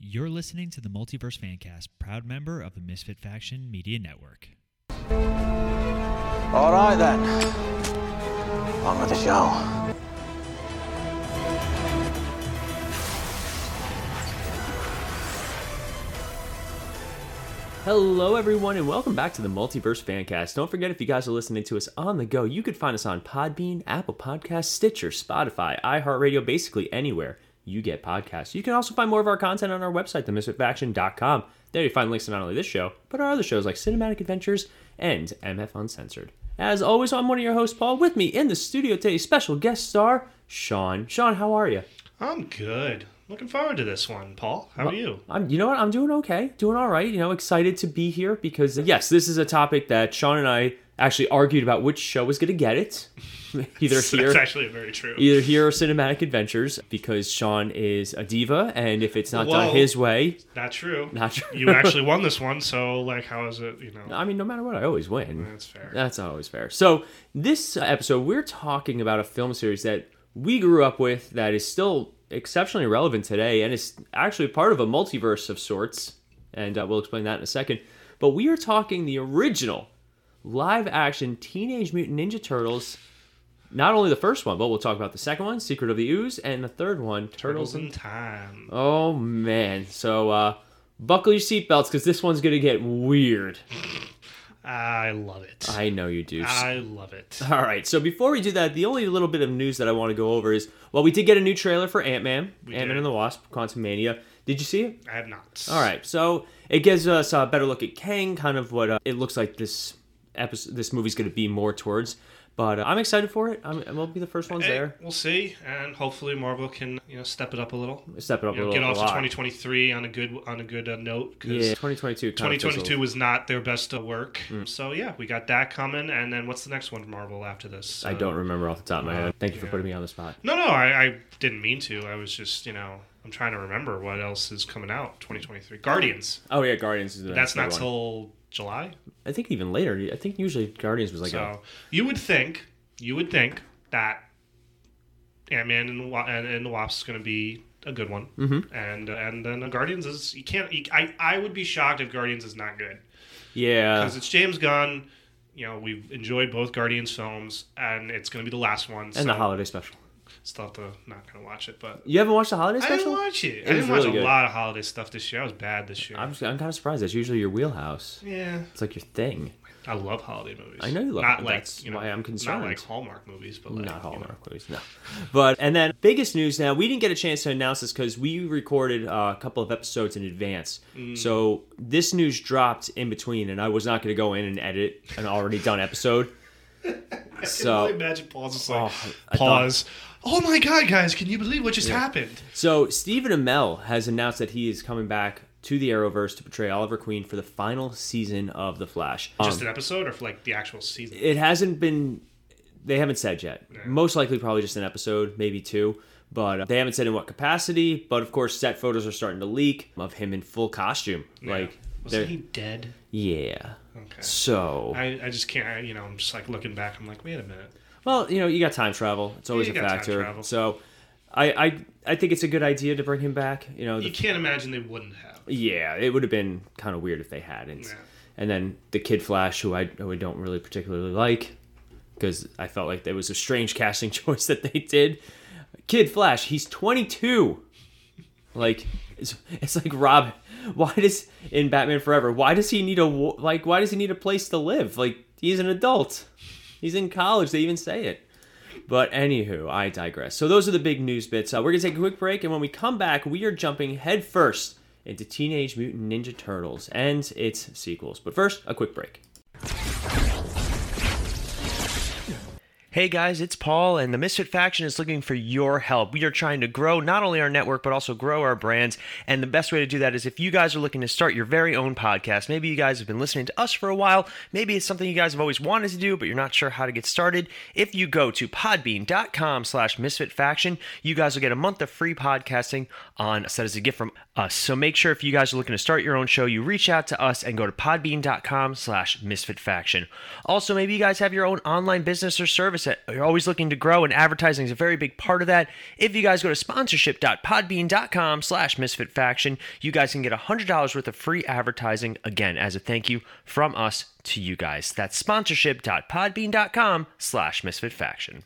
You're listening to the Multiverse Fancast, proud member of the Misfit Faction Media Network. All right then. On with the show. Hello, everyone, and welcome back to the Multiverse Fancast. Don't forget, if you guys are listening to us on the go, you could find us on Podbean, Apple Podcasts, Stitcher, Spotify, iHeartRadio, basically anywhere you get podcasts. You can also find more of our content on our website, themisfitfaction.com. There you find links to not only this show, but our other shows like Cinematic Adventures and MF Uncensored. As always, I'm one of your hosts, Paul. With me in the studio today, special guest star, Sean. Sean, how are you? I'm good. Looking forward to this one, Paul. How are you? I'm, you know what? I'm doing okay, doing all right. You know, excited to be here because yes, this is a topic that Sean and I actually argued about which show was going to get it. either here, That's actually very true. either here or Cinematic Adventures, because Sean is a diva, and if it's not done his way, Not true. not true. You actually won this one, so like, how is it? You know, I mean, no matter what, I always win. that's fair. That's always fair. So, this episode, we're talking about a film series that we grew up with that is still exceptionally relevant today and is actually part of a multiverse of sorts. And uh, we'll explain that in a second. But we are talking the original live action Teenage Mutant Ninja Turtles. Not only the first one, but we'll talk about the second one, Secret of the Ooze, and the third one, Turtles Turtles in time. Oh man. So uh buckle your seatbelts because this one's gonna get weird. I love it. I know you do. I love it. All right. So before we do that, the only little bit of news that I want to go over is well, we did get a new trailer for Ant Man, Ant Man and the Wasp: Quantumania. Did you see it? I have not. All right. So it gives us a better look at Kang, kind of what uh, it looks like this episode, this movie's going to be more towards. But uh, I'm excited for it. I'm, we'll be the first ones Hey, there. we'll see, and hopefully Marvel can you know step it up a little. Step it up You a know, little. get off to 2023 on a good on a good uh, note. 'cause Yeah, 2022. 2022 was not their best uh, work. Mm. So yeah, we got that coming, and then what's the next one Marvel after this? I Uh, don't remember off the top of my head. Thank you for putting me on the spot. No, no, I, I didn't mean to. I was just you know I'm trying to remember what else is coming out 2023. Guardians. Oh yeah, Guardians is the That's not till July. I think even later. I think usually Guardians was like a So you would think, you would think that Ant Man and, the and, and the Wasp is going to be a good one, mm-hmm. and and then Guardians is you can't. You, I I would be shocked if Guardians is not good yeah. because it's James Gunn. You know we've enjoyed both Guardians films, and it's going to be the last one. And the holiday special. Still have to not to watch it, but. You haven't watched the holiday special? I didn't watch it. It I didn't watch really a good. lot of holiday stuff this year. I was bad this year. I'm, I'm kind of surprised. That's usually your wheelhouse. yeah, It's like your thing. I love holiday movies. I know you love not it. like That's you know, why I'm concerned. Not like Hallmark movies, but like, Not you know. Hallmark movies, no. But and then biggest news now. We didn't get a chance to announce this because we recorded uh, a couple of episodes in advance. Mm. So this news dropped in between, and I was not going to go in and edit an already done episode. I can So- only imagine pause. Just like Oh, pause. Oh my god, guys! Can you believe what just happened? So Stephen Amell has announced that he is coming back to the Arrowverse to portray Oliver Queen for the final season of The Flash. Just Um, an episode, or for like the actual season? it hasn't been they haven't said yet most likely probably just an episode maybe two but uh, they haven't said in what capacity but of course set photos are starting to leak of him in full costume like wasn't he dead? yeah Okay. so I, I just can't. I, you know, I'm just like looking back. I'm like, wait a minute. Well you know you got time travel. It's always a factor. so I, I i think it's a good idea to bring him back you know You can't imagine they wouldn't have. yeah it would have been kind of weird if they hadn't. Yeah. and then the kid flash who i, who I don't really particularly like because i felt like there was a strange casting choice that they did. Kid flash he's 22 like it's, it's like rob why does in batman forever why does he need a like why does he need a place to live? Like he's an adult he's in college they even say it but anywho, I digress. So those are the big news bits. Uh, we're gonna take a quick break, and when we come back, we are jumping headfirst into Teenage Mutant Ninja Turtles and its sequels. But first, a quick break. Hey guys, it's Paul, and the Misfit Faction is looking for your help. We are trying to grow not only our network, but also grow our brands. And the best way to do that is if you guys are looking to start your very own podcast. Maybe you guys have been listening to us for a while. Maybe it's something you guys have always wanted to do, but you're not sure how to get started. If you go to podbean.com slash misfitfaction, you guys will get a month of free podcasting on a set as a gift from us. So make sure if you guys are looking to start your own show, you reach out to us and go to podbean.com slash misfitfaction. Also, maybe you guys have your own online business or service that you're always looking to grow, and advertising is a very big part of that. If you guys go to sponsorship.podbean.com slash misfitfaction, you guys can get $100 worth of free advertising, again, as a thank you from us to you guys. That's sponsorship.podbean.com slash misfitfaction.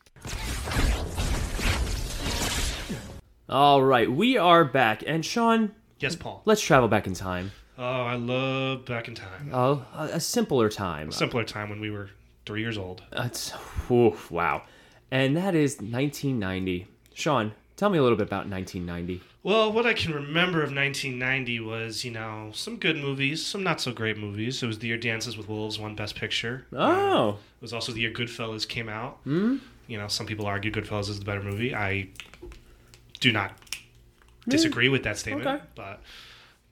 All right, we are back. And Sean, Yes, Paul. let's travel back in time. Oh, I love back in time. Oh, a, a simpler time. Simpler time when we were three years old. That's oof, wow. And that is 1990. Sean, tell me a little bit about 1990. Well, what I can remember of 1990 was, you know, some good movies, some not so great movies. It was the year Dances with Wolves won Best Picture. Oh, It was also the year Goodfellas came out. Mm. You know, some people argue Goodfellas is the better movie. I do not disagree with that statement, Okay. but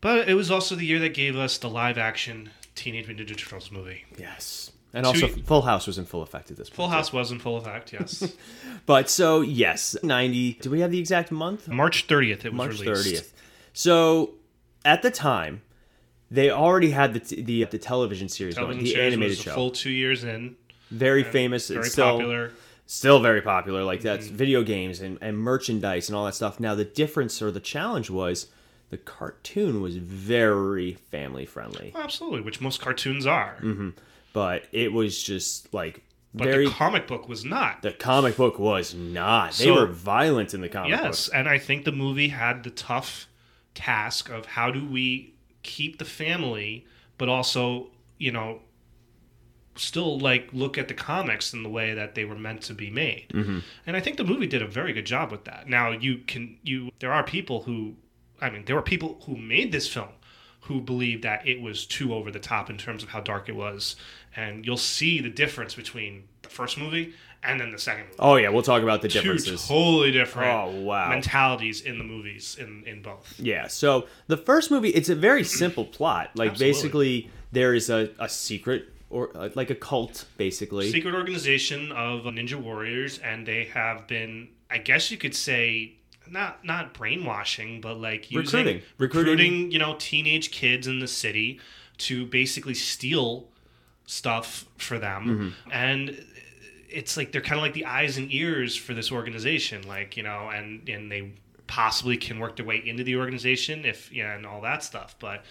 but it was also the year that gave us the live action Teenage Mutant Ninja Turtles movie. yes. And also, Two- Full House was in full effect at this point. Full House was in full effect, yes. But so, yes, 90. Do we have the exact month? March 30th it was March released. 30th. So, at the time, they already had the t- the, the television series, going, the series animated was show. full two years in. very famous. Very it's popular. still very popular. Like that's Mm-hmm. video games and, and merchandise and all that stuff. Now the difference or the challenge was the cartoon was very family friendly, Absolutely, which most cartoons are. but it was just like But very. the comic book was not. the comic book was not. They were violent in the comic Yes, book. and I think the movie had the tough task of how do we keep the family, but also, you know, still like look at the comics in the way that they were meant to be made. Mm-hmm. And I think the movie did a very good job with that. Now you can you there are people who, I mean, there were people who made this film who believed that it was too over the top in terms of how dark it was, and you'll see the difference between the first movie and then the second movie Oh yeah, we'll talk about the two differences. totally different Oh, wow. mentalities in the movies in in both. Yeah. So the first movie, it's a very simple plot. Like Absolutely. basically, there is a, a secret or uh, like a cult, basically. Secret organization of ninja warriors, and they have been, I guess you could say, not not brainwashing, but like using Recruiting. recruiting, Recruiting. you know, teenage kids in the city to basically steal stuff for them, Mm-hmm. and it's like they're kind of like the eyes and ears for this organization, like you know, and and they possibly can work their way into the organization if yeah, and all that stuff, but.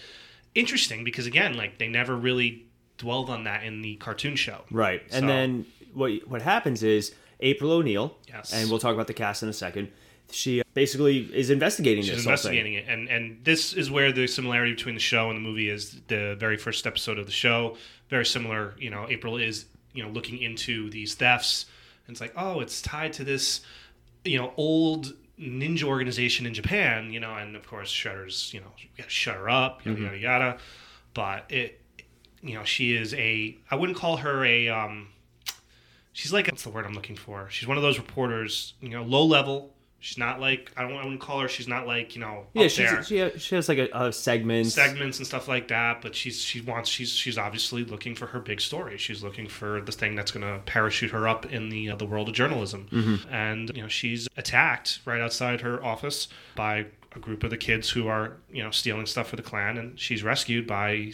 Interesting because again, like they never really dwelled on that in the cartoon show. Right. And So- then what what happens is April O'Neil, Yes. and we'll talk about the cast in a second. She uh, basically is investigating She's this investigating it, and and this is where the similarity between the show and the movie is. The very first episode of the show, very similar. You know, April is you know looking into these thefts, and it's like, oh, it's tied to this, you know, old ninja organization in Japan. You know, and of course, Shredder's, you know, you her up, yada mm-hmm. yada yada. But it, you know, she is a. I wouldn't call her a. um She's like what's the word I'm looking for? She's one of those reporters, you know, low level. She's not like I don't. I wouldn't call her. She's not like you know Yeah, she's, there she she has like a, a segment. segments and stuff like that. But she's she wants she's she's obviously looking for her big story. She's looking for the thing that's going to parachute her up in the uh, the world of journalism. Mm-hmm. And you know she's attacked right outside her office by a group of the kids who are you know stealing stuff for the clan, and she's rescued by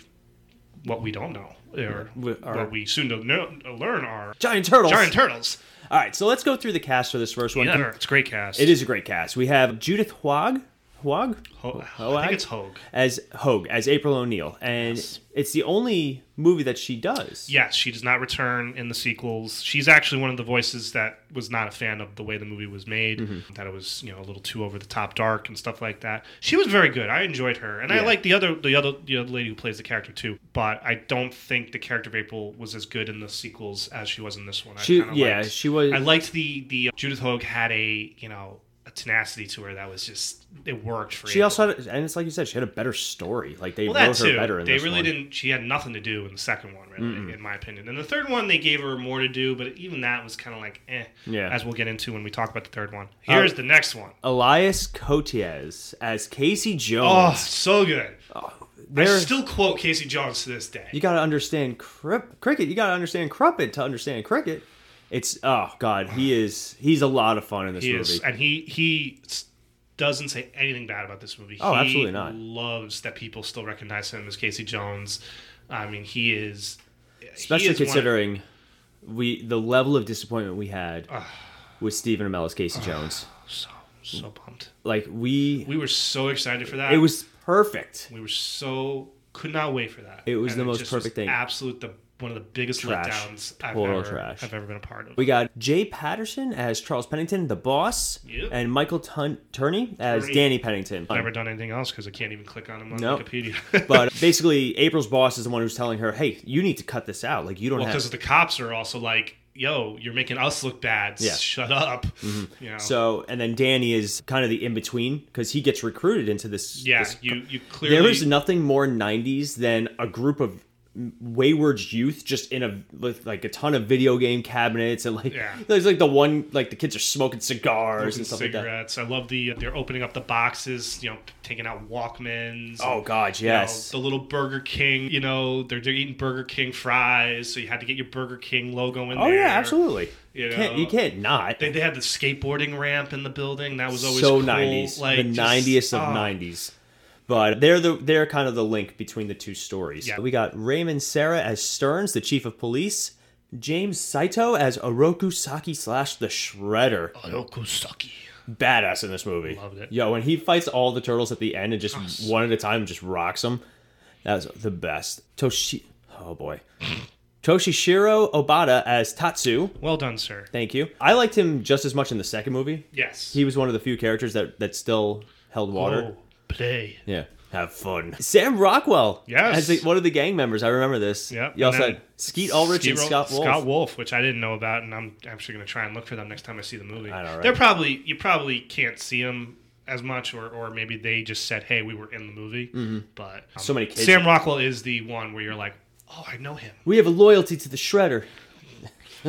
what we don't know or We- our- what we soon to know, learn are Giant turtles. giant turtles. All right, so let's go through the cast for this first one. Yeah, it's a great cast. It is a great cast. We have Judith Hoag, Hoag, Ho- Hoag? I think it's Hogue. as Hoag as April O'Neil, and Yes. it's the only movie that she does. Yes, she does not return in the sequels. She's actually one of the voices that was not a fan of the way the movie was made. Mm-hmm. That it was, you know, a little too over the top dark and stuff like that. She was very good. I enjoyed her, and I like the other the other the other lady who plays the character too. But I don't think the character of April was as good in the sequels as she was in this one. I She, yeah, liked- she was. I liked the the uh, Judith Hogue had a you know a tenacity to her that was just it worked for. You. She April. also had, and it's like you said, she had a better story. Like they Well, wrote too. her better in they this really one. didn't. She had nothing to do in the second one, really, in my opinion. And the third one, they gave her more to do, but even that was kind of like, eh. Yeah. As we'll get into when we talk about the third one. Here's the next one. Elias Koteas as Casey Jones. Oh, Jones. so good. I There- still quote Casey Jones to this day. you got to understand cri- cricket. You got to understand Crumpet to understand cricket. It's oh god, he is he's a lot of fun in this he movie. is, and he he doesn't say anything bad about this movie. Oh, he absolutely not. Loves that people still recognize him as Casey Jones. I mean, he is. he Especially is one- considering we the level of disappointment we had with Stephen Amell as Casey Jones. so so pumped. Like we, We were so excited for that. it was perfect. We were so could not wait for that. It was the most just perfect thing. Absolute the one of the biggest Trash. letdowns I've Total ever trash. I've ever been a part of. We got Jay Patterson as Charles Pennington, the boss, Yep. and Michael Tun- Turney as Turney. Danny Pennington. I've never done anything else because I can't even click on him on Nope. Wikipedia. but basically, April's boss is the one who's telling her, "Hey, you need to cut this out. Like you don't well, have." because the cops are also like, "Yo, you're making us look bad. Yeah. Mm-hmm. Shut up." You know. So, and then Danny is kind of the in between because he gets recruited into this. yeah, this- you you clearly there is nothing more '90s than a group of wayward youth just in a with like a ton of video game cabinets and like Yeah. there's like the one like the kids are smoking cigars smoking and stuff like that. I love the they're opening up the boxes. You know, taking out Walkmans. Oh God, you know, yes. the little Burger King, you know, they're, they're eating Burger King fries, so you had to get your Burger King logo in oh there. Oh yeah, absolutely. You can't, you can't not. They, they had the skateboarding ramp in the building. That was always so cool. 90s, Like the just- 90s of ah. oh. 90s. But they're the they're kind of the link between the two stories. Yeah. We got Raymond Serra as Sterns, the chief of police. James Saito as Oroku Saki slash the Shredder. Orokusaki. Badass in this movie. Loved it. Yo, when he fights all the turtles at the end and just one at a time just rocks them, that was the best. Toshi, oh boy, Toshishiro Obata as Tatsu. Well done, sir. Thank you. I liked him just as much in the second movie. Yes. He was one of the few characters that that still held water. Oh, play. Yeah. Have fun. Sam Rockwell. Yes. As the, one of the gang members. I remember this. Yep. You also had Skeet Ulrich and Ro- Scott Wolf. Scott Wolf, which I didn't know about, and I'm actually going to try and look for them next time I see the movie. I know, right? They're probably you probably can't see them as much, or or maybe they just said, "Hey, we were in the movie." But um, Mm-hmm. So many kids. Sam Rockwell is the one where you're like, "Oh, I know him." We have a loyalty to the Shredder.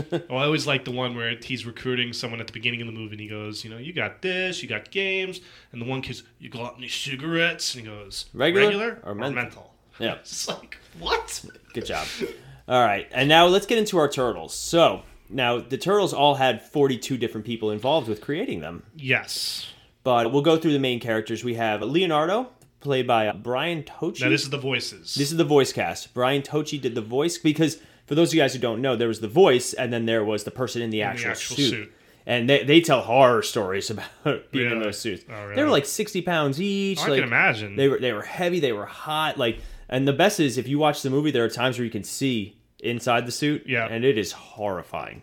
Oh, I always like the one where he's recruiting someone at the beginning of the movie, and he goes, "You know, you got this, you got games," and the one kid's, "You got any cigarettes?" And he goes, Regular or or, menthol?" menthol?" Yeah. It's like what? Good job. all right. And now let's get into our turtles. So now the turtles all had 42 different people involved with creating them. Yes. But we'll go through the main characters. We have Leonardo, played by Brian Tochi. Now this is the voices. This is the voice cast. Brian Tochi did the voice because for those of you guys who don't know, there was the voice and then there was the person in the actual, actual suit. suit. And they, they tell horror stories about being in those suits. Oh, They were like sixty pounds each. Oh, I like, can imagine. They were they were heavy. They were hot. Like, and the best is if you watch the movie, there are times where you can see inside the suit. Yeah. and it is horrifying.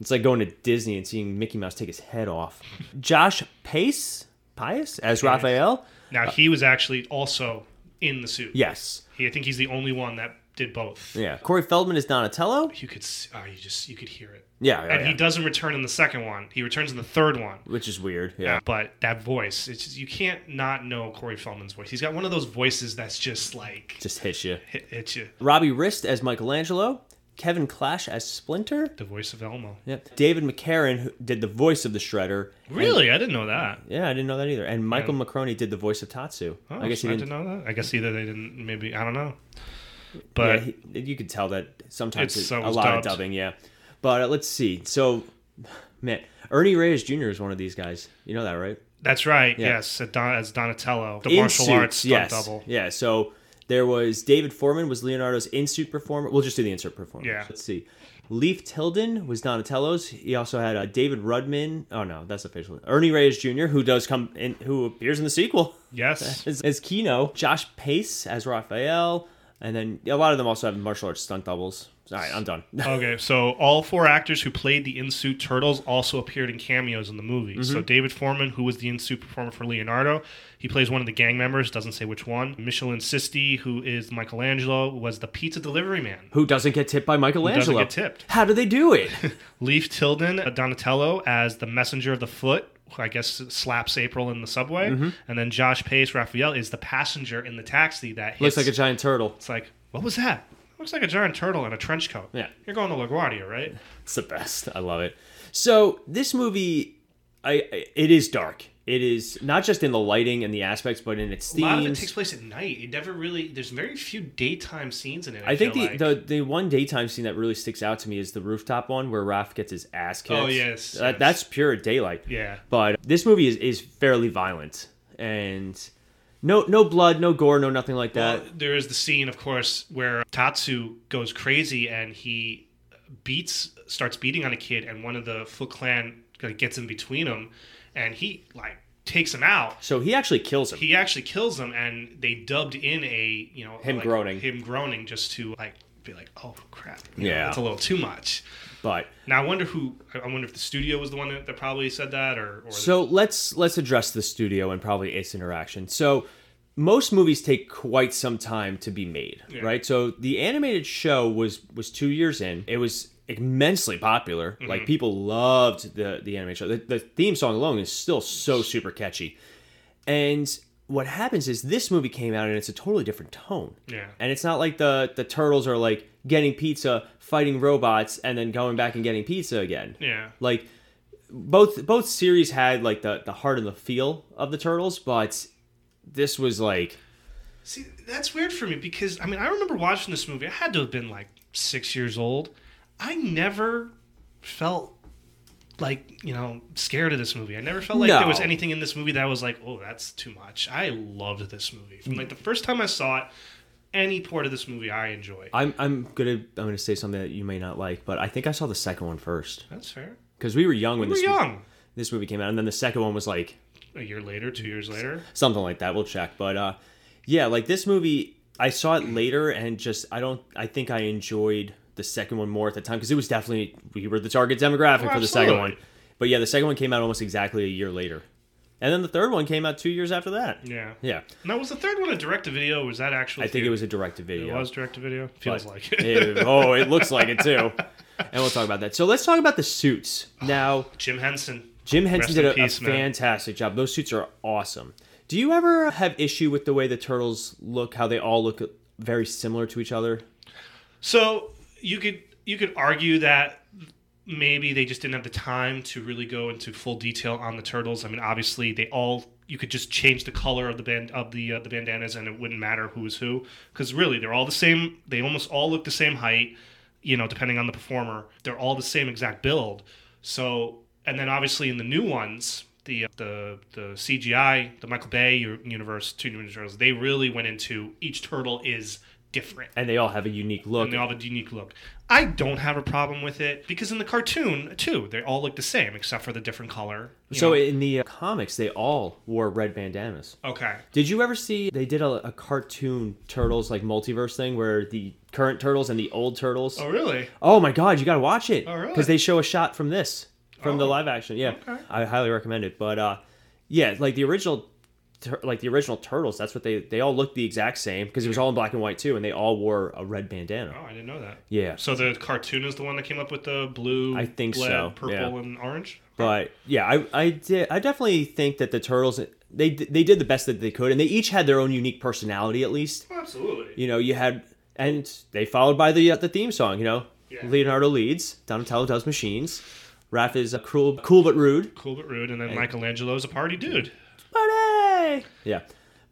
It's like going to Disney and seeing Mickey Mouse take his head off. Josh Pais, Pius as Raphael. now he was actually also in the suit. Yes. He, I think he's the only one that did both. Yeah. Corey Feldman is Donatello. You could, oh, you just you could hear it. Yeah, yeah, and yeah. he doesn't return in the second one. He returns in the third one. which is weird. Yeah. But that voice, it's just, you can't not know Corey Feldman's voice. He's got one of those voices that's just like Just hits you. hit, hits you. Robbie Rist as Michelangelo. Kevin Clash as Splinter. The voice of Elmo. Yep. David McCharen who did the voice of the Shredder. Really, I didn't know that. Yeah, I didn't know that either. And Michael McCroney did the voice of Tatsu. Oh, I guess he I didn't. didn't know that. I guess either they didn't. Maybe I don't know. Yeah, But he, you could tell that sometimes It's- it's, so a lot dubbed. of dubbing. Yeah, but uh, let's see. So, man, Ernie Reyes Jr. is one of these guys. You know that, right? that's right. Yeah. Yes, as Donatello, the In martial suits, arts stunt yes. double. Yeah. So there was David Forman was Leonardo's in suit performer. We'll just do the insert performer. Yeah. Let's see. Leaf Tilden was Donatello's. He also had uh, David Rudman. Oh no, that's official. Ernie Reyes Jr., who does come in, who appears in the sequel Yes. as, as Keno. Josh Pais as Raphael, and then a lot of them also have martial arts stunt doubles. All right, I'm done. Okay, so all four actors who played the in-suit turtles also appeared in cameos in the movie. So Mm-hmm. David Forman, who was the in-suit performer for Leonardo, he plays one of the gang members. Doesn't say which one. Michelan Sisti, who is Michelangelo, was the pizza delivery man. who doesn't get tipped by Michelangelo? Doesn't get tipped. How do they do it? Leaf Tilden, Donatello, as the messenger of the foot. I guess slaps April in the subway, Mm-hmm. and then Josh Pais Raphael is the passenger in the taxi that hits. Looks like a giant turtle. It's like, what was that? Looks like a giant turtle in a trench coat. Yeah. You're going to LaGuardia, right? It's the best. I love it. So this movie, I, I it is dark. It is not just in the lighting and the aspects, but in its A lot of it takes place at night. It never really. There's very few daytime scenes in it. I, I think the, like. the the one daytime scene that really sticks out to me is the rooftop one where Raph gets his ass kicked. Oh, yes, That- yes. that's pure daylight. Yeah. But this movie is, is fairly violent and no no blood, no gore, no nothing like that. Well, there is the scene, of course, where Tatsu goes crazy and he beats, starts beating on a kid, and one of the Foot Clan gets in between them, and he like takes him out. so he actually kills him. He actually kills him, and they dubbed in a you know Him like, groaning. him groaning, just to like be like, oh crap, you Yeah. it's a little too much. but Now I wonder who. I wonder if the studio was the one that, that probably said that, or, or So let's let's address the studio and probably Ace interaction. So most movies take quite some time to be made, Yeah. right? So the animated show was was two years in. It was immensely popular. Mm-hmm. Like people loved the the anime show. The, the theme song alone is still so super catchy. And what happens is this movie came out and it's a totally different tone. Yeah. And it's not like the the turtles are like getting pizza, fighting robots, and then going back and getting pizza again yeah, like both both series had like the the heart and the feel of the turtles but this was like See, that's weird for me because I mean I remember watching this movie. I had to have been like six years old. I never felt like you know scared of this movie. I never felt like there was anything in this movie that was like, oh, that's too much. I loved this movie from like the first time I saw it. Any part of this movie I enjoy. i'm i'm gonna i'm gonna say something that you may not like but i think i saw the second one first That's fair. because we were young when We when were this young. this movie came out and then the second one was like A year later, two years later. something like that we'll check but uh yeah like this movie i saw it later and just i don't i think i enjoyed the second one more at the time because it was definitely we were the target demographic Oh, for the second one but yeah the second one came out almost exactly a year later and then the third one came out two years after that Yeah. yeah Now was the third one a direct to video? Was that actually? I think it was a direct to video. It was direct to video. Feels but like it. oh, it looks like it too. And we'll talk about that. So let's talk about the suits. Now, Jim Henson. Jim Henson did a, peace, a fantastic job. Those suits are awesome. Do you ever have issue with the way the turtles look? How they all look very similar to each other? So you could you could argue that maybe they just didn't have the time to really go into full detail on the turtles. I mean, obviously they all you could just change the color of the band of the uh, the bandanas and it wouldn't matter who was who because really they're all the same. They almost all look the same height. You know, depending on the performer, they're all the same exact build. So and then obviously in the new ones. The, the the CGI the Michael Bay universe Two new Turtles they really went into each turtle is different And they all have a unique look. and they all have a unique look. I don't have a problem with it because in the cartoon too, they all look the same except for the different color. so know. in the uh, comics, they all wore red bandanas. okay, Did you ever see they did a, a cartoon turtles like multiverse thing where the current turtles and the old turtles? oh really? Oh my god, you gotta watch it. Oh, really? Because they show a shot from this, from the Oh. live action. Yeah, Okay. I highly recommend it. But uh, yeah, like the original, tur- like the original turtles. That's what they they all looked the exact same because it was all in black and white too, and they all wore a red bandana. Oh, I didn't know that. Yeah, So the cartoon is the one that came up with the blue, I think so, purple, yeah. and orange. but yeah, I I did I definitely think that the turtles they they did the best that they could, and they each had their own unique personality at least. Oh, absolutely. You know, you had and they followed by the uh, the theme song. You know, Yeah. Leonardo leads, Donatello does machines. Raph is a cruel, cool but rude. Cool but rude, and then Michelangelo's a party dude. Party! Yeah.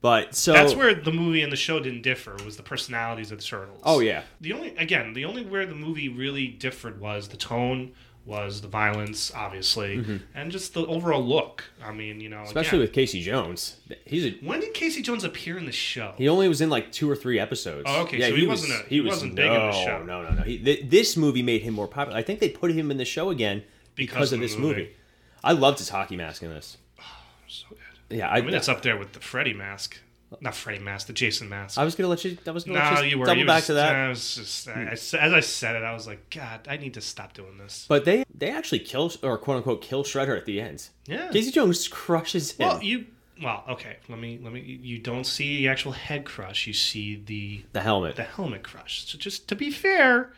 But so That's where the movie and the show didn't differ. Was the personalities of the turtles. Oh yeah. The only again, the only where the movie really differed was the tone, was the violence, obviously, and just the overall look. I mean, you know, Mm-hmm. Especially again, with Casey Jones. He's a when did Casey Jones appear in the show? he only was in like two or three episodes. Oh, okay, so he wasn't a- he wasn't big in the show. No, no, no. He, th- this movie made him more popular. I think they put him in the show again because, Because of of this movie. movie. I loved his hockey mask in this. So good. Yeah, I, I mean, it's up there with the Freddy mask, not Freddy mask, the Jason mask. I was gonna let you. I was gonna no, let you, you were double you back was- to that. I was just, I, I- as I said it, I was like, God, I need to stop doing this. But they they actually kill or quote unquote kill Shredder at the end. Yeah. Casey Jones crushes him. Well, you. Well, okay. Let me. Let me. You don't see the actual head crush. You see the the helmet. the helmet crush. So just to be fair,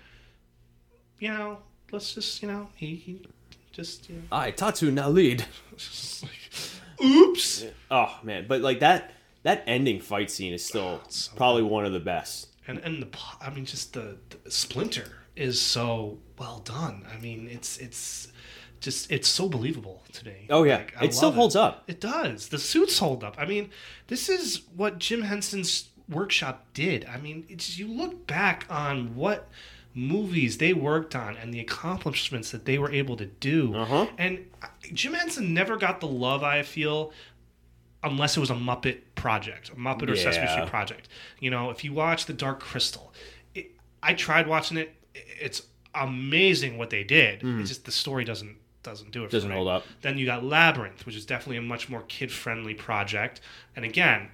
you know, let's just you know he, he just you know, I Tatsu now lead. Oops. Oh man, but like that that ending fight scene is still oh, so probably one of the best. And and the I mean, just the, the Splinter is so well done. I mean, it's it's just it's so believable today. Oh, yeah. Like, It still holds up. It does. The suits hold up. I mean, this is what Jim Henson's workshop did. I mean, it's you look back on what movies they worked on and the accomplishments that they were able to do. Uh-huh. And Jim Henson never got the love I feel unless it was a Muppet project, a Muppet or Sesame Street project. You know, if you watch The Dark Crystal, it, I tried watching it. It's amazing what they did. It's just the story doesn't doesn't do it. Doesn't hold up. Then you got Labyrinth, which is definitely a much more kid friendly project, and again,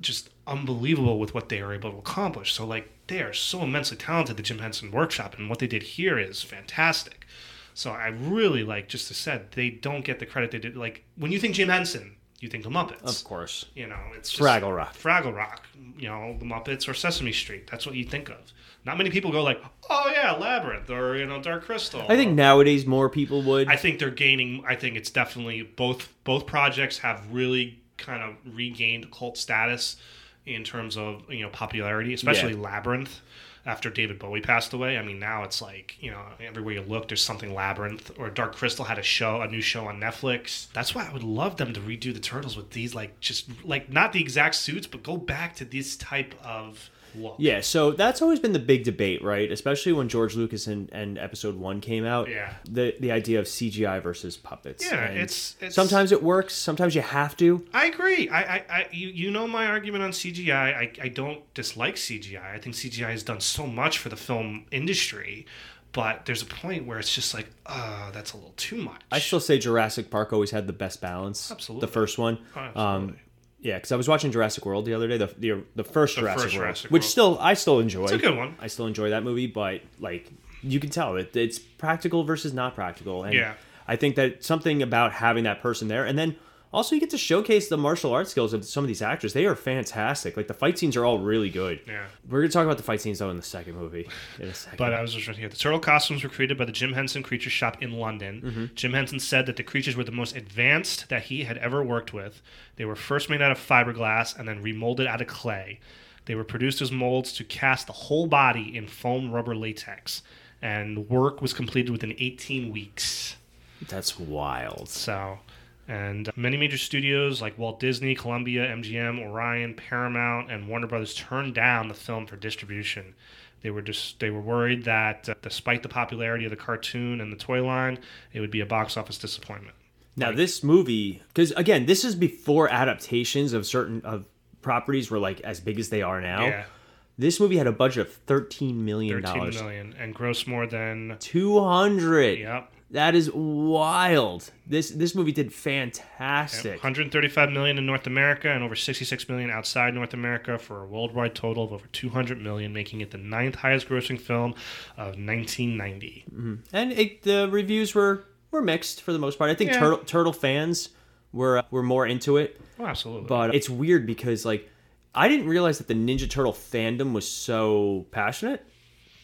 just unbelievable with what they were able to accomplish. So like they are so immensely talented, the Jim Henson Workshop, and what they did here is fantastic. So I really like just to said they don't get the credit they did. Like when you think Jim Henson, you think the Muppets. Of course. You know, it's just Fraggle Rock. Fraggle Rock. You know, the Muppets or Sesame Street. That's what you think of. Not many people go like, "Oh yeah, Labyrinth" or you know, Dark Crystal. I think nowadays more people would. I think they're gaining. I think it's definitely both. Both projects have really kind of regained cult status in terms of you know popularity, especially Yeah. Labyrinth. After David Bowie passed away, I mean, now it's like you know everywhere you look, there's something Labyrinth or Dark Crystal had a show, a new show on Netflix. That's why I would love them to redo the Turtles with these like just like not the exact suits, but go back to this type of look. Yeah, so that's always been the big debate, right? Especially when George Lucas and, and Episode One came out. Yeah. The the idea of CGI versus puppets. Yeah, it's- it's- sometimes it works, sometimes you have to. I agree. I, I, I you, you know my argument on CGI. I, I don't dislike CGI. I think CGI has done so much for the film industry, but there's a point where it's just like, uh, that's a little too much. I still say Jurassic Park always had the best balance. Absolutely. The first one. Oh, Um, absolutely. Yeah, because I was watching Jurassic World the other day, the the, the first The Jurassic first World, Jurassic which World. still I still enjoy. It's a good one. I still enjoy that movie, but like you can tell it it's practical versus not practical, and Yeah. I think that something about having that person there, and then also you get to showcase the martial arts skills of some of these actors. They are fantastic. Like the fight scenes are all really good. Yeah. We're gonna talk about the fight scenes though in the second movie in a second. But I was just right here. The turtle costumes were created by the Jim Henson Creature Shop in London. Mm-hmm. Jim Henson said that the creatures were the most advanced that he had ever worked with. They were first made out of fiberglass and then remolded out of clay. They were produced as molds to cast the whole body in foam rubber latex. And work was completed within 18 weeks. That's wild. So, and many major studios like Walt Disney, Columbia, MGM, Orion, Paramount, and Warner Brothers turned down the film for distribution. They were just they were worried that uh, despite the popularity of the cartoon and the toy line, it would be a box office disappointment. Now this movie, because again, this is before adaptations of certain of properties were like as big as they are now. Yeah, This movie had a budget of thirteen million dollars. million and grossed more than Two hundred. yep. That is wild. This this movie did fantastic. 135 million in North America and over 66 million outside North America for a worldwide total of over 200 million, making it the ninth highest grossing film of 1990. Mm-hmm. And it, the reviews were were mixed for the most part. I think Yeah. turtle turtle fans were were more into it, Oh, absolutely. but it's weird because like I didn't realize that the Ninja Turtle fandom was so passionate.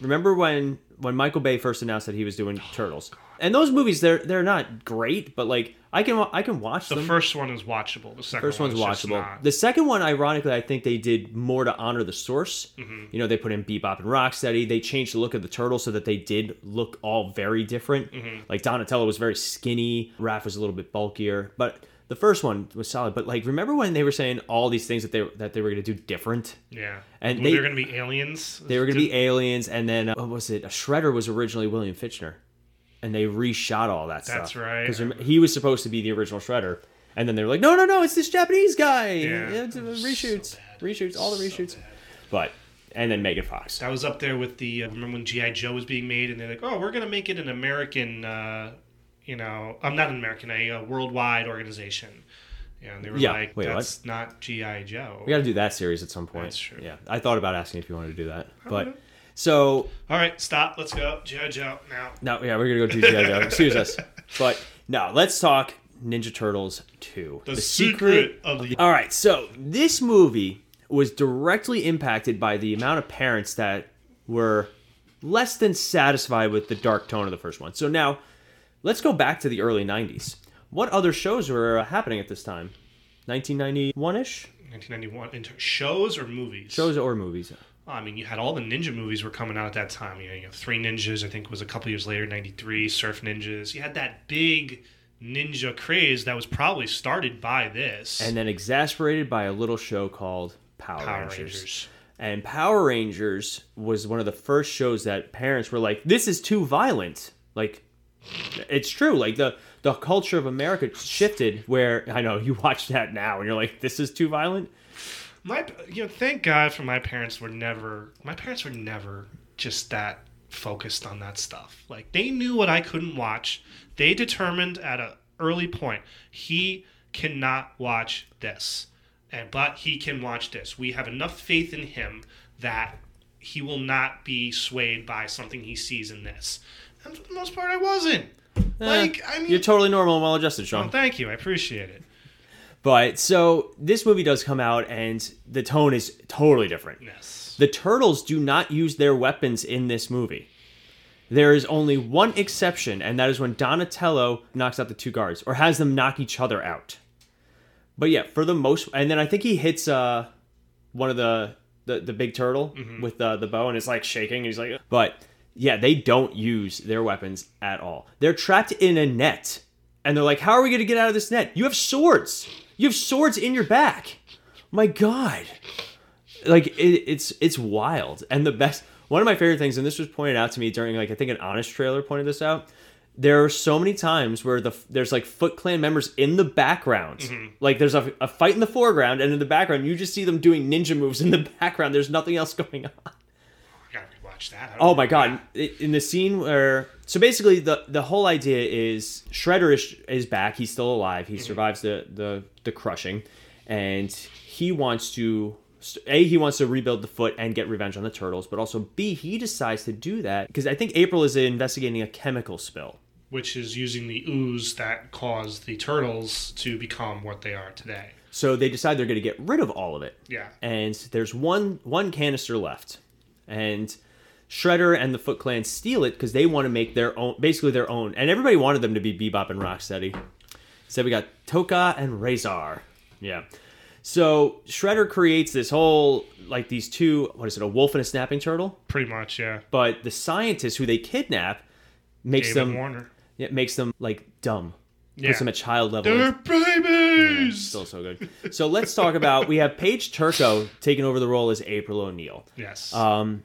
Remember when when Michael Bay first announced that he was doing oh, Turtles? And those movies they're they're not great, but like I can I can watch the them. first one is watchable. The second First one one's is just watchable. not. The second one, ironically, I think they did more to honor the source. Mm-hmm. You know, they put in Bebop and Rocksteady. They changed the look of the turtles so that they did look all very different. Mm-hmm. Like Donatello was very skinny. Raph was a little bit bulkier. But the first one was solid. But like, remember when they were saying all these things that they that they were going to do different? yeah, and Well, they- they're going to be aliens. They were going to be aliens, and then uh, what was it? A Shredder was originally William Fichtner, and they reshot all that stuff. That's right. Because he was supposed to be the original Shredder, and then they were like, "No, no, no, it's this Japanese guy." Yeah. Uh, reshoots, So reshoots, all the reshoots. bad. But and then Megan Fox. That was up there with the. Uh, remember when GI Joe was being made, and they're like, "Oh, we're going to make it an American." Uh, you know, I'm not an American, a, uh worldwide organization. Yeah, and they were Yeah, like, wait, what? "That's not GI Joe." We got to do that series at some point. That's true. Yeah, I thought about asking if you wanted to do that, but. So All right, stop. Let's go. GI Joe now. no, yeah, we're gonna go do GI Joe. Excuse us, but no, let's talk Ninja Turtles two: The, secret, of the. All right, so this movie was directly impacted by the amount of parents that were less than satisfied with the dark tone of the first one. So now, let's go back to the early 90s. What other shows were happening at this time? 1991 ish? 1991 into shows or movies. Shows or movies? I mean, you had all the ninja movies were coming out at that time. You know, you have Three Ninjas, I think was a couple years later, 93, Surf Ninjas. You had that big ninja craze that was probably started by this. and then exasperated by a little show called Power, Power Rangers. Rangers. And Power Rangers was one of the first shows that parents were like, "This is too violent." Like, it's true. Like the the culture of America shifted. Where I know you watch that now and you're like, "This is too violent." My, you know, thank God for my parents were never. My parents were never just that focused on that stuff. Like they knew what I couldn't watch. They determined at an early point he cannot watch this, and but he can watch this. We have enough faith in him that he will not be swayed by something he sees in this. And for the most part, I wasn't. Eh, like I mean, You're totally normal and well adjusted, Sean. thank you. I appreciate it. But so this movie does come out, and the tone is totally different. Yes. The turtles do not use their weapons in this movie. There is only one exception, and that is when Donatello knocks out the two guards or has them knock each other out. But yeah, for the most, and then I think he hits uh one of the the, the big turtle with the the bow, and it's like shaking. And he's like, but yeah, they don't use their weapons at all. They're trapped in a net, and they're like, how are we going to get out of this net? You have swords. You have swords in your back. My God. Like it, it's it's wild. And the best one of my favorite things and this was pointed out to me during like i think an honest trailer pointed this out there are so many times where the there's like foot clan members in the background. Mm-hmm. Like there's a, a fight in the foreground and in the background you just see them doing ninja moves in the background. There's nothing else going on I that. Oh my god! I- In the scene where, so basically, the the whole idea is Shredder is, is back. He's still alive. He mm-hmm. survives the the the crushing, and he wants to. A, he wants to rebuild the foot and get revenge on the turtles, but also B, he decides to do that because I think April is investigating a chemical spill. which is using the ooze that caused the turtles to become what they are today. So they decide they're going to get rid of all of it. Yeah. and there's one one canister left and shredder and the foot clan steal it because they want to make their own basically their own and everybody wanted them to be bebop and rocksteady so we got Tokka and Rahzar yeah so shredder creates this whole like these two what is it a wolf and a snapping turtle Pretty much, yeah. but the scientist who they kidnap makes David them Warner. it makes them like dumb Yeah. puts them at child level They're babies! Still so good. So let's talk about we have Paige Turco taking over the role as April O'Neil. yes. Um,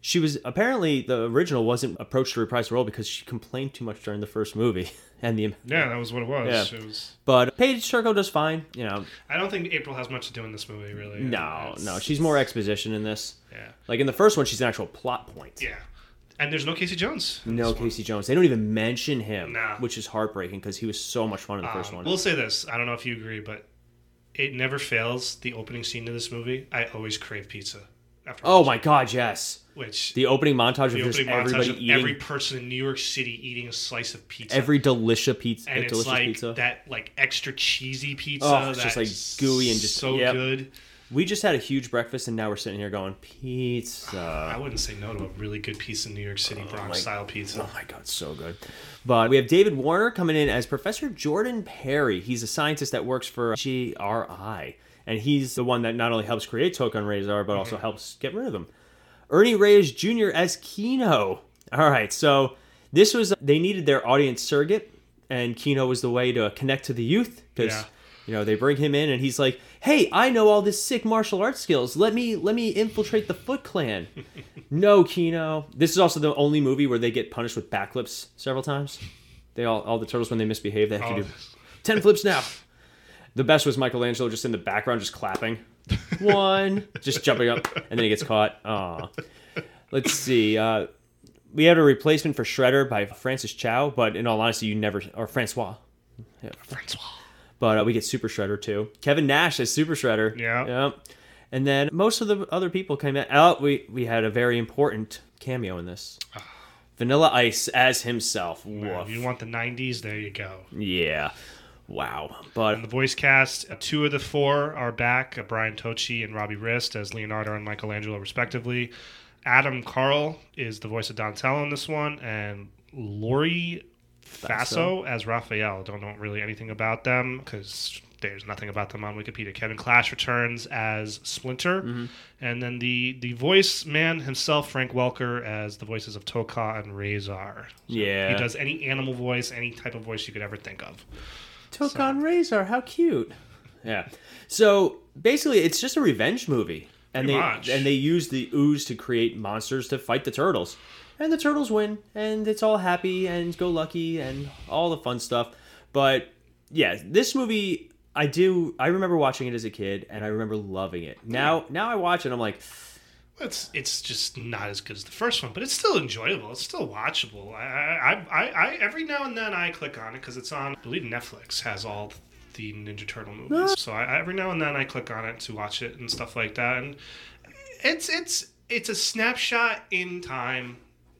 she was apparently the original wasn't approached to reprise the role because she complained too much during the first movie and the yeah, that was what it was. Yeah. It was. but Paige Turco does fine. You know, I don't think April has much to do in this movie, really. no, It's- no, she's more exposition in this. Yeah. Like in the first one, she's an actual plot point. Yeah. And there's no Casey Jones. No this one. Casey Jones. They don't even mention him, Nah. which is heartbreaking because he was so much fun in the first Um, one. We'll say this. I don't know if you agree, but it never fails. The opening scene of this movie, I always crave pizza. After oh my god, yes. Which The opening montage the of just everybody montage of eating every person in New York City eating a slice of pizza. Every delicious pizza, and it's like pizza. that like extra cheesy pizza Oh, it's just, like, gooey and just- so yep. good. We just had a huge breakfast and now we're sitting here going pizza. I wouldn't say no to a really good piece of New York City oh, Bronx my- style pizza. Oh my god, so good. But we have David Warner coming in as Professor Jordan Perry. He's a scientist that works for GRI. And he's the one that not only helps create Token Razor, but also mm-hmm. helps get rid of them. Ernie Reyes Jr. as Keno. All right, so this was, they needed their audience surrogate, and Keno was the way to connect to the youth because. Yeah. You know, they bring him in and he's like, "Hey, I know all this sick martial arts skills. Let me let me infiltrate the Foot Clan." no, Keno. This is also the only movie where they get punished with backflips several times. They all all the turtles when they misbehave, they have Oh. to do ten flips now. The best was Michelangelo just in the background, just clapping. One, just jumping up, and then he gets caught. Aw. Let's see. Uh, we had a replacement for Shredder by Francis Chau, but in all honesty, you never or Francois. Yeah, Francois. but uh, we get Super Shredder too. Kevin Nash as Super Shredder. Yeah. Yeah. And then most of the other people came in. Oh, we we had a very important cameo in this. Vanilla Ice as himself. If you want the 90s, there you go. Yeah. Wow. But And the voice cast, two of the four are back uh, Brian Tochi and Robbie Rist as Leonardo and Michelangelo, respectively. Adam Carl is the voice of Donatello in this one, and Laurie Faso as Raphael. Don't know really anything about them because There's nothing about them on Wikipedia. Kevin Clash returns as Splinter, Mm-hmm. and then the the voice man himself, Frank Welker, as the voices of Tokka and Rahzar. Yeah. He does any animal voice, any type of voice you could ever think of. Took on Razor, how cute. Yeah. So basically, it's just a revenge movie, and Pretty they much. and they use the ooze to create monsters to fight the turtles, and the turtles win, and it's all happy and go lucky and all the fun stuff. But yeah, this movie, I do. I remember watching it as a kid, and I remember loving it. Now, now I watch it, I'm like, It's it's just not as good as the first one, but it's still enjoyable. It's still watchable. I I, I, I every now and then I click on it because it's on. I believe Netflix has all the Ninja Turtle movies, so I, every now and then I click on it to watch it and stuff like that. And it's it's it's a snapshot in time,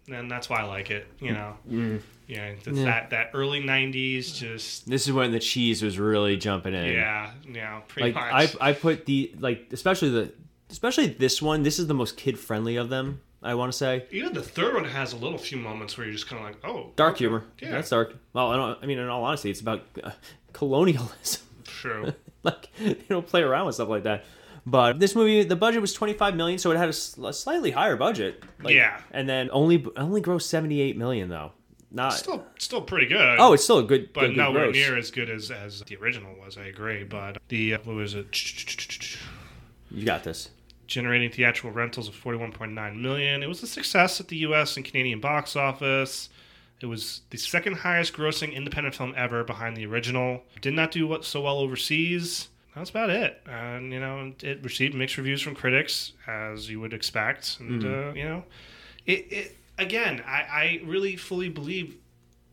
and that's why I like it. You know, mm. yeah, it's that that early '90s, just this is when the cheese was really jumping in. yeah, yeah, pretty like much. I I put the like especially the especially this one. This is the most kid friendly of them. I want to say Even the third one has a little few moments where you're just kind of like, oh, dark okay. humor. Yeah, That's dark. Well, I, don't, I mean, in all honesty, it's about uh, colonialism. true. like they don't play around with stuff like that. But this movie, the budget was twenty five million, so it had a slightly higher budget. Like, Yeah. and then only only grossed seventy eight million though. Not Still, still pretty good. oh, it's still a good, but good, good nowhere gross. near as good as as the original was. I agree. But the uh, what was it? You got this. Generating theatrical rentals of forty one point nine million. It was a success at the U.S. and Canadian box office. It was the second highest grossing independent film ever behind the original. Did not do what so well overseas. That's about it. And you know, it received mixed reviews from critics, as you would expect. And uh, you know, it, it again. I, I really fully believe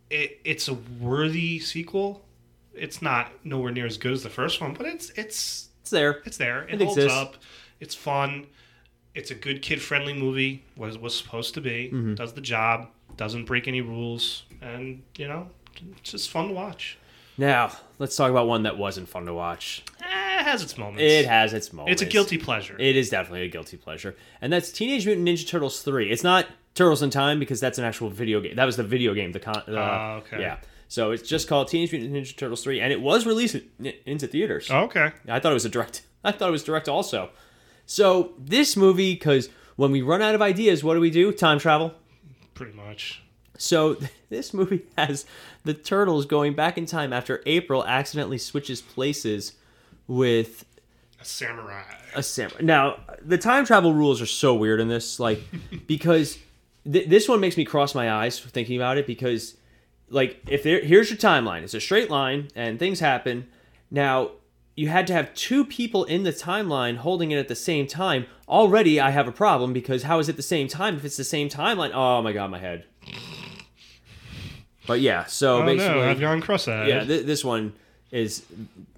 it, it's a worthy sequel. It's not nowhere near as good as the first one, but it's it's It's there. it's there. It, It holds exists. up. It's fun. It's a good kid friendly movie. What it was supposed to be. Mm-hmm. Does the job. Doesn't break any rules. And you know, it's just fun to watch. Now let's talk about one that wasn't fun to watch. Eh, it has its moments. It has its moments. It's a guilty pleasure. It is definitely a guilty pleasure, and that's Teenage Mutant Ninja Turtles three. It's not Turtles in Time because that's an actual video game. That was the video game. The con. Uh, Ah, okay. Yeah. So it's just called Teenage Mutant Ninja Turtles three, and it was released in, into theaters. Oh, okay. I thought it was a direct. I thought it was direct also. So this movie, because when we run out of ideas, what do we do? Time travel. Pretty much. So this movie has the turtles going back in time after April accidentally switches places with A samurai. a samurai. Now, the time travel rules are so weird in this, like, because th- this one makes me cross my eyes thinking about it. Because, like, if there here's your timeline, it's a straight line, and things happen. Now, you had to have two people in the timeline holding it at the same time. Already, I have a problem because how is it the same time if it's the same timeline? Oh my god, my head. But yeah, so Oh basically, no, I've gone cross-eyed. yeah, th- this one is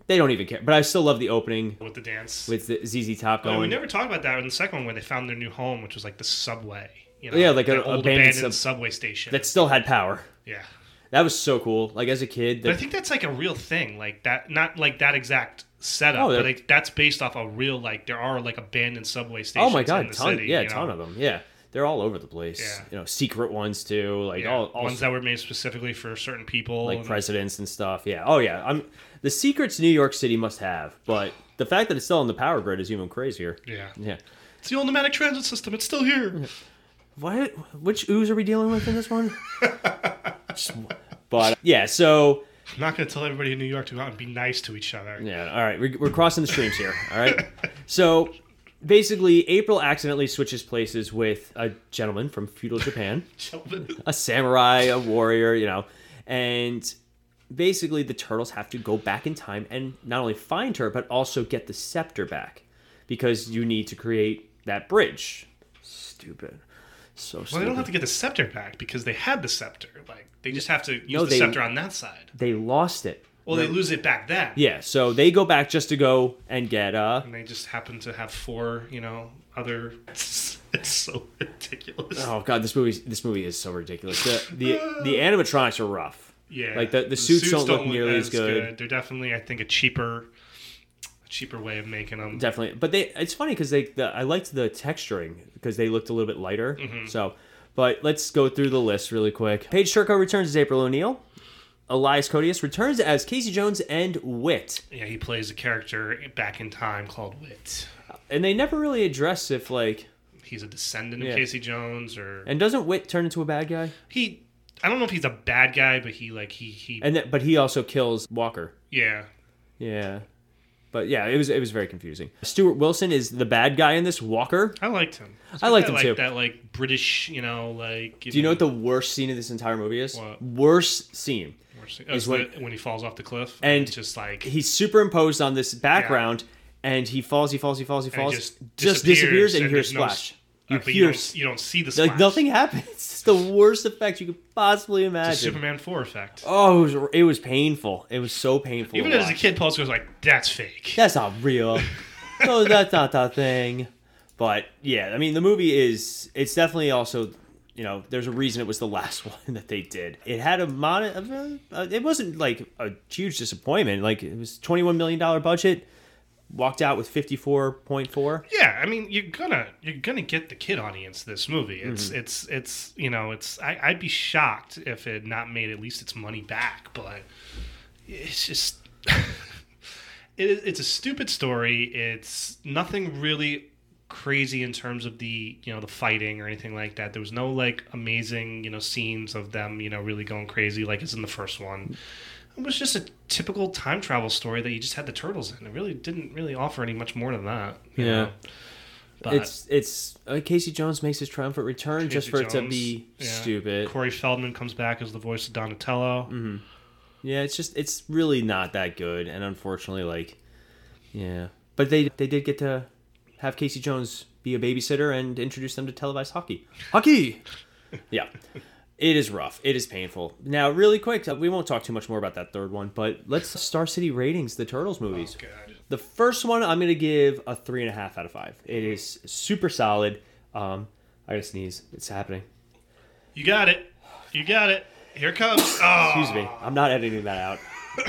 they don't even care. But I still love the opening with the dance. with the ZZ Top Oh, going. we never talked about that in the second one where they found their new home, which was like the subway. You know, Yeah, like that a- old abandoned abandoned, sub- subway station. that still had power. yeah. That was so cool. Like as a kid, But I think that's like a real thing, like that. Not like that exact setup, Oh, but like that's based off a real like there are like abandoned subway stations. oh my in god, the ton, city, yeah, you a ton of them. Yeah, they're all over the place. Yeah. You know, secret ones too. Like Yeah, all, all ones that were made specifically for certain people. like and- presidents and stuff. Yeah. Oh yeah. I'm the secrets New York City must have, but the fact that it's still on the power grid is even crazier. yeah, Yeah. it's the old pneumatic transit system. It's still here. What? Which ooze are we dealing with in this one? Just- but yeah, so I'm not going to tell everybody in New York to go out and be nice to each other. Yeah, all right. We're, we're crossing the streams here. All right. so basically, April accidentally switches places with a gentleman from feudal Japan, a samurai, a warrior, you know, and basically the turtles have to go back in time and not only find her but also get the scepter back because you need to create that bridge. Stupid. So stupid. Well, they don't have to get the scepter back because they had the scepter. Like they just have to use No, the they- scepter on that side. They lost it. Well, they lose it back then. Yeah, so they go back just to go and get uh And they just happen to have four, you know, other. It's, it's so ridiculous. Oh god, this movie this movie is so ridiculous. The the the animatronics are rough. Yeah, Like, the- the suits don't look nearly as good. They're definitely, I think, a cheaper, cheaper way of making them. Definitely, but they it's funny because they the, I liked the texturing because they looked a little bit lighter. Mm-hmm. So, but let's go through the list really quick. Paige Turco returns as April O'Neil. Elias Koteas returns as Casey Jones and Whit. Yeah, he plays a character back in time called Whit. And they never really address if like He's a descendant of Casey Jones, or and doesn't Whit turn into a bad guy? he. I don't know if he's a bad guy, but he like he he. And then, but he also kills Walker. yeah, Yeah. But yeah, it was it was very confusing. Stuart Wilson is the bad guy in this Walker. I liked him. I liked him like, too. That like British, you know, like. Do you know what the worst scene of this entire movie is? What? Worst scene. is oh, is when- when, when he falls off the cliff And it's just like He's superimposed on this background, and he falls, he falls, he falls, he and falls, he just just disappears, and you hear a splash. Uh, you but hear you don't, you don't see the splash. like nothing happens. It's the worst effect you could possibly It's a imagine. Superman four effect. Oh, it was, it was painful. It was so painful. Even as a watch. kid, Paul was like, "That's fake." That's not real. no, that's not that thing. But yeah, I mean, the movie is. It's definitely also. You know, there's a reason it was the last one that they did. It had a. Uh, it wasn't like a huge disappointment. Like it was 21 million dollar budget. Walked out with 54.4. Yeah, I mean, you're gonna you're gonna get the kid audience this movie. It's Mm-hmm. it's it's you know it's I, I'd be shocked if it not made at least its money back, but it's just it, it's a stupid story. It's nothing really crazy in terms of the you know the fighting or anything like that. There was no like amazing you know scenes of them you know really going crazy like it's in the first one. It was just a typical time travel story that you just had the turtles in. It really didn't really offer any much more than that. you Yeah. know? But It's it's uh, Casey Jones makes his triumphant return just Casey for it to be yeah. stupid. Corey Feldman comes back as the voice of Donatello. Mm-hmm. Yeah, it's just it's really not that good, and unfortunately, like, yeah. But they they did get to have Casey Jones be a babysitter and introduce them to televised hockey. Hockey. yeah, it is rough. It is painful. Now, really quick, uh, we won't talk too much more about that third one, but let's Star City ratings the Turtles movies. Oh. The first one, I'm gonna give a three and a half out of five. It is super solid. Um, I gotta sneeze. It's happening. You got it. You got it. Here it comes. Oh, Excuse me. I'm not editing that out.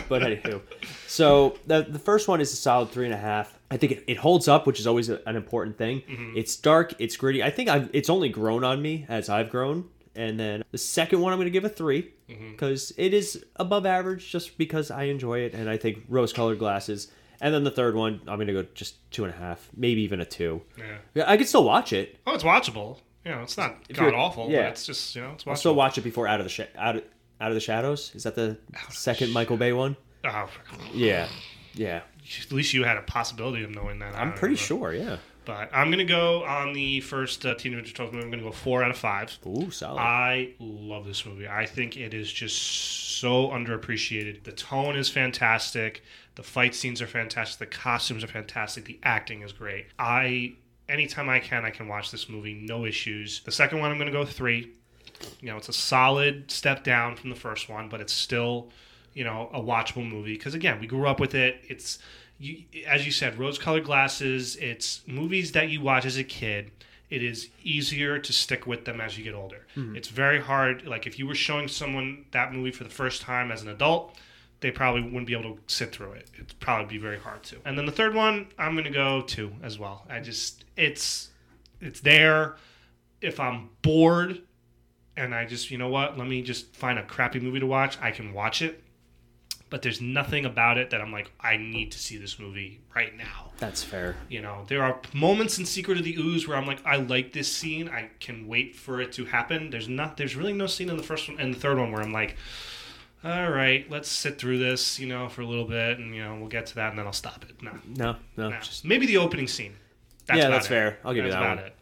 But anywho, so the the first one is a solid three and a half. I think it, it holds up, which is always a, an important thing. It's dark, it's gritty. I think I've it's only grown on me as I've grown. And then the second one, I'm going to give a 3 mm-hmm. because it is above average, just because I enjoy it, and I think rose-colored glasses. And then the third one, I'm going to go just two and a half, maybe even a two. Yeah. Yeah, I could still watch it. Oh, it's watchable. You know, it's not you're- god awful, yeah. it's just you know, it's watchable. I'll still watch it before Out of the Sh- out of, out of the Shadows. Is that the second Michael Bay one? Oh, Yeah, yeah. at least you had a possibility of knowing that. I I'm pretty know. sure. Yeah. But I'm gonna go on the first uh, Teenage Mutant Turtles movie. I'm gonna go four out of five. Ooh, solid. I love this movie. I think it is just so underappreciated. The tone is fantastic. The fight scenes are fantastic. The costumes are fantastic. The acting is great. I anytime I can, I can watch this movie. No issues. The second one, I'm going to go three. You know, it's a solid step down from the first one, but it's still, you know, a watchable movie because again, we grew up with it. It's you, as you said, rose-colored glasses. It's movies that you watch as a kid. It is easier to stick with them as you get older. Mm-hmm. It's very hard. Like if you were showing someone that movie for the first time as an adult, they probably wouldn't be able to sit through it. It'd probably be very hard to. And then the third one, I'm gonna go two as well. I just it's it's there. If I'm bored and I just you know what, let me just find a crappy movie to watch, I can watch it. But there's nothing about it that I'm like, I need to see this movie right now. That's fair. You know, there are moments in Secret of the Ooze where I'm like, I like this scene. I can wait for it to happen. There's not. There's really no scene in the first one and the third one where I'm like, all right, let's sit through this, you know, for a little bit, and you know, we'll get to that, and then I'll stop it. No, No, no. no. Just, maybe the opening scene. That's Yeah, that's it. fair. I'll give you that about one. It.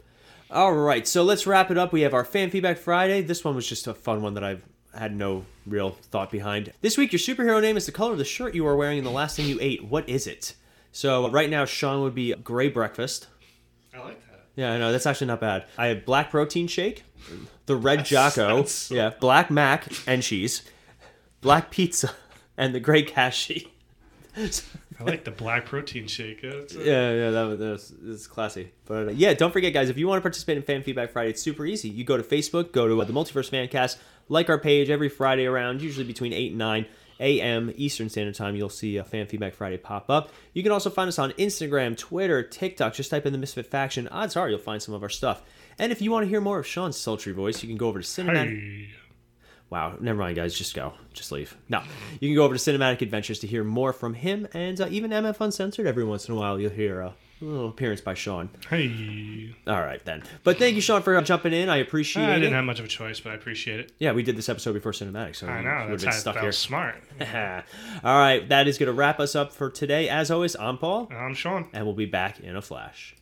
all right, so let's wrap it up. We have our fan feedback Friday. This one was just a fun one that I've had no real thought behind. This week, your superhero name is the color of the shirt you are wearing and the last thing you ate. What is it? So right now, Sean would be gray breakfast. I like that. Yeah, I know that's actually not bad. I have black protein shake, the red Jocko, so- yeah, black mac and cheese, black pizza, and the gray cashew. I like the black protein shake. That's a- Yeah, yeah, that was, that was, that was classy. But uh, yeah, don't forget, guys, if you want to participate in Fan Feedback Friday, it's super easy. You go to Facebook, go to uh, the Multiverse Fancast, like our page every Friday around, usually between 8 and 9 a.m. Eastern Standard Time. You'll see a Fan Feedback Friday pop up. You can also find us on Instagram, Twitter, TikTok. Just type in the Misfit Faction. Odds are you'll find some of our stuff. And if you want to hear more of Sean's sultry voice, you can go over to Cinematic. Hey. Wow, never mind, guys. Just go. Just leave. No. You can go over to Cinematic Adventures to hear more from him, and uh, even MF Uncensored. Every once in a while, you'll hear a little appearance by Sean. Hey, All right, then. But thank you, Sean, for jumping in. I appreciate it. I didn't have much of a choice, but I appreciate it. Yeah, we did this episode before Cinematic, so I know that's been how, stuck that here. smart. All right, that is going to wrap us up for today. As always, I'm Paul, I'm Sean. and we'll be back in a flash.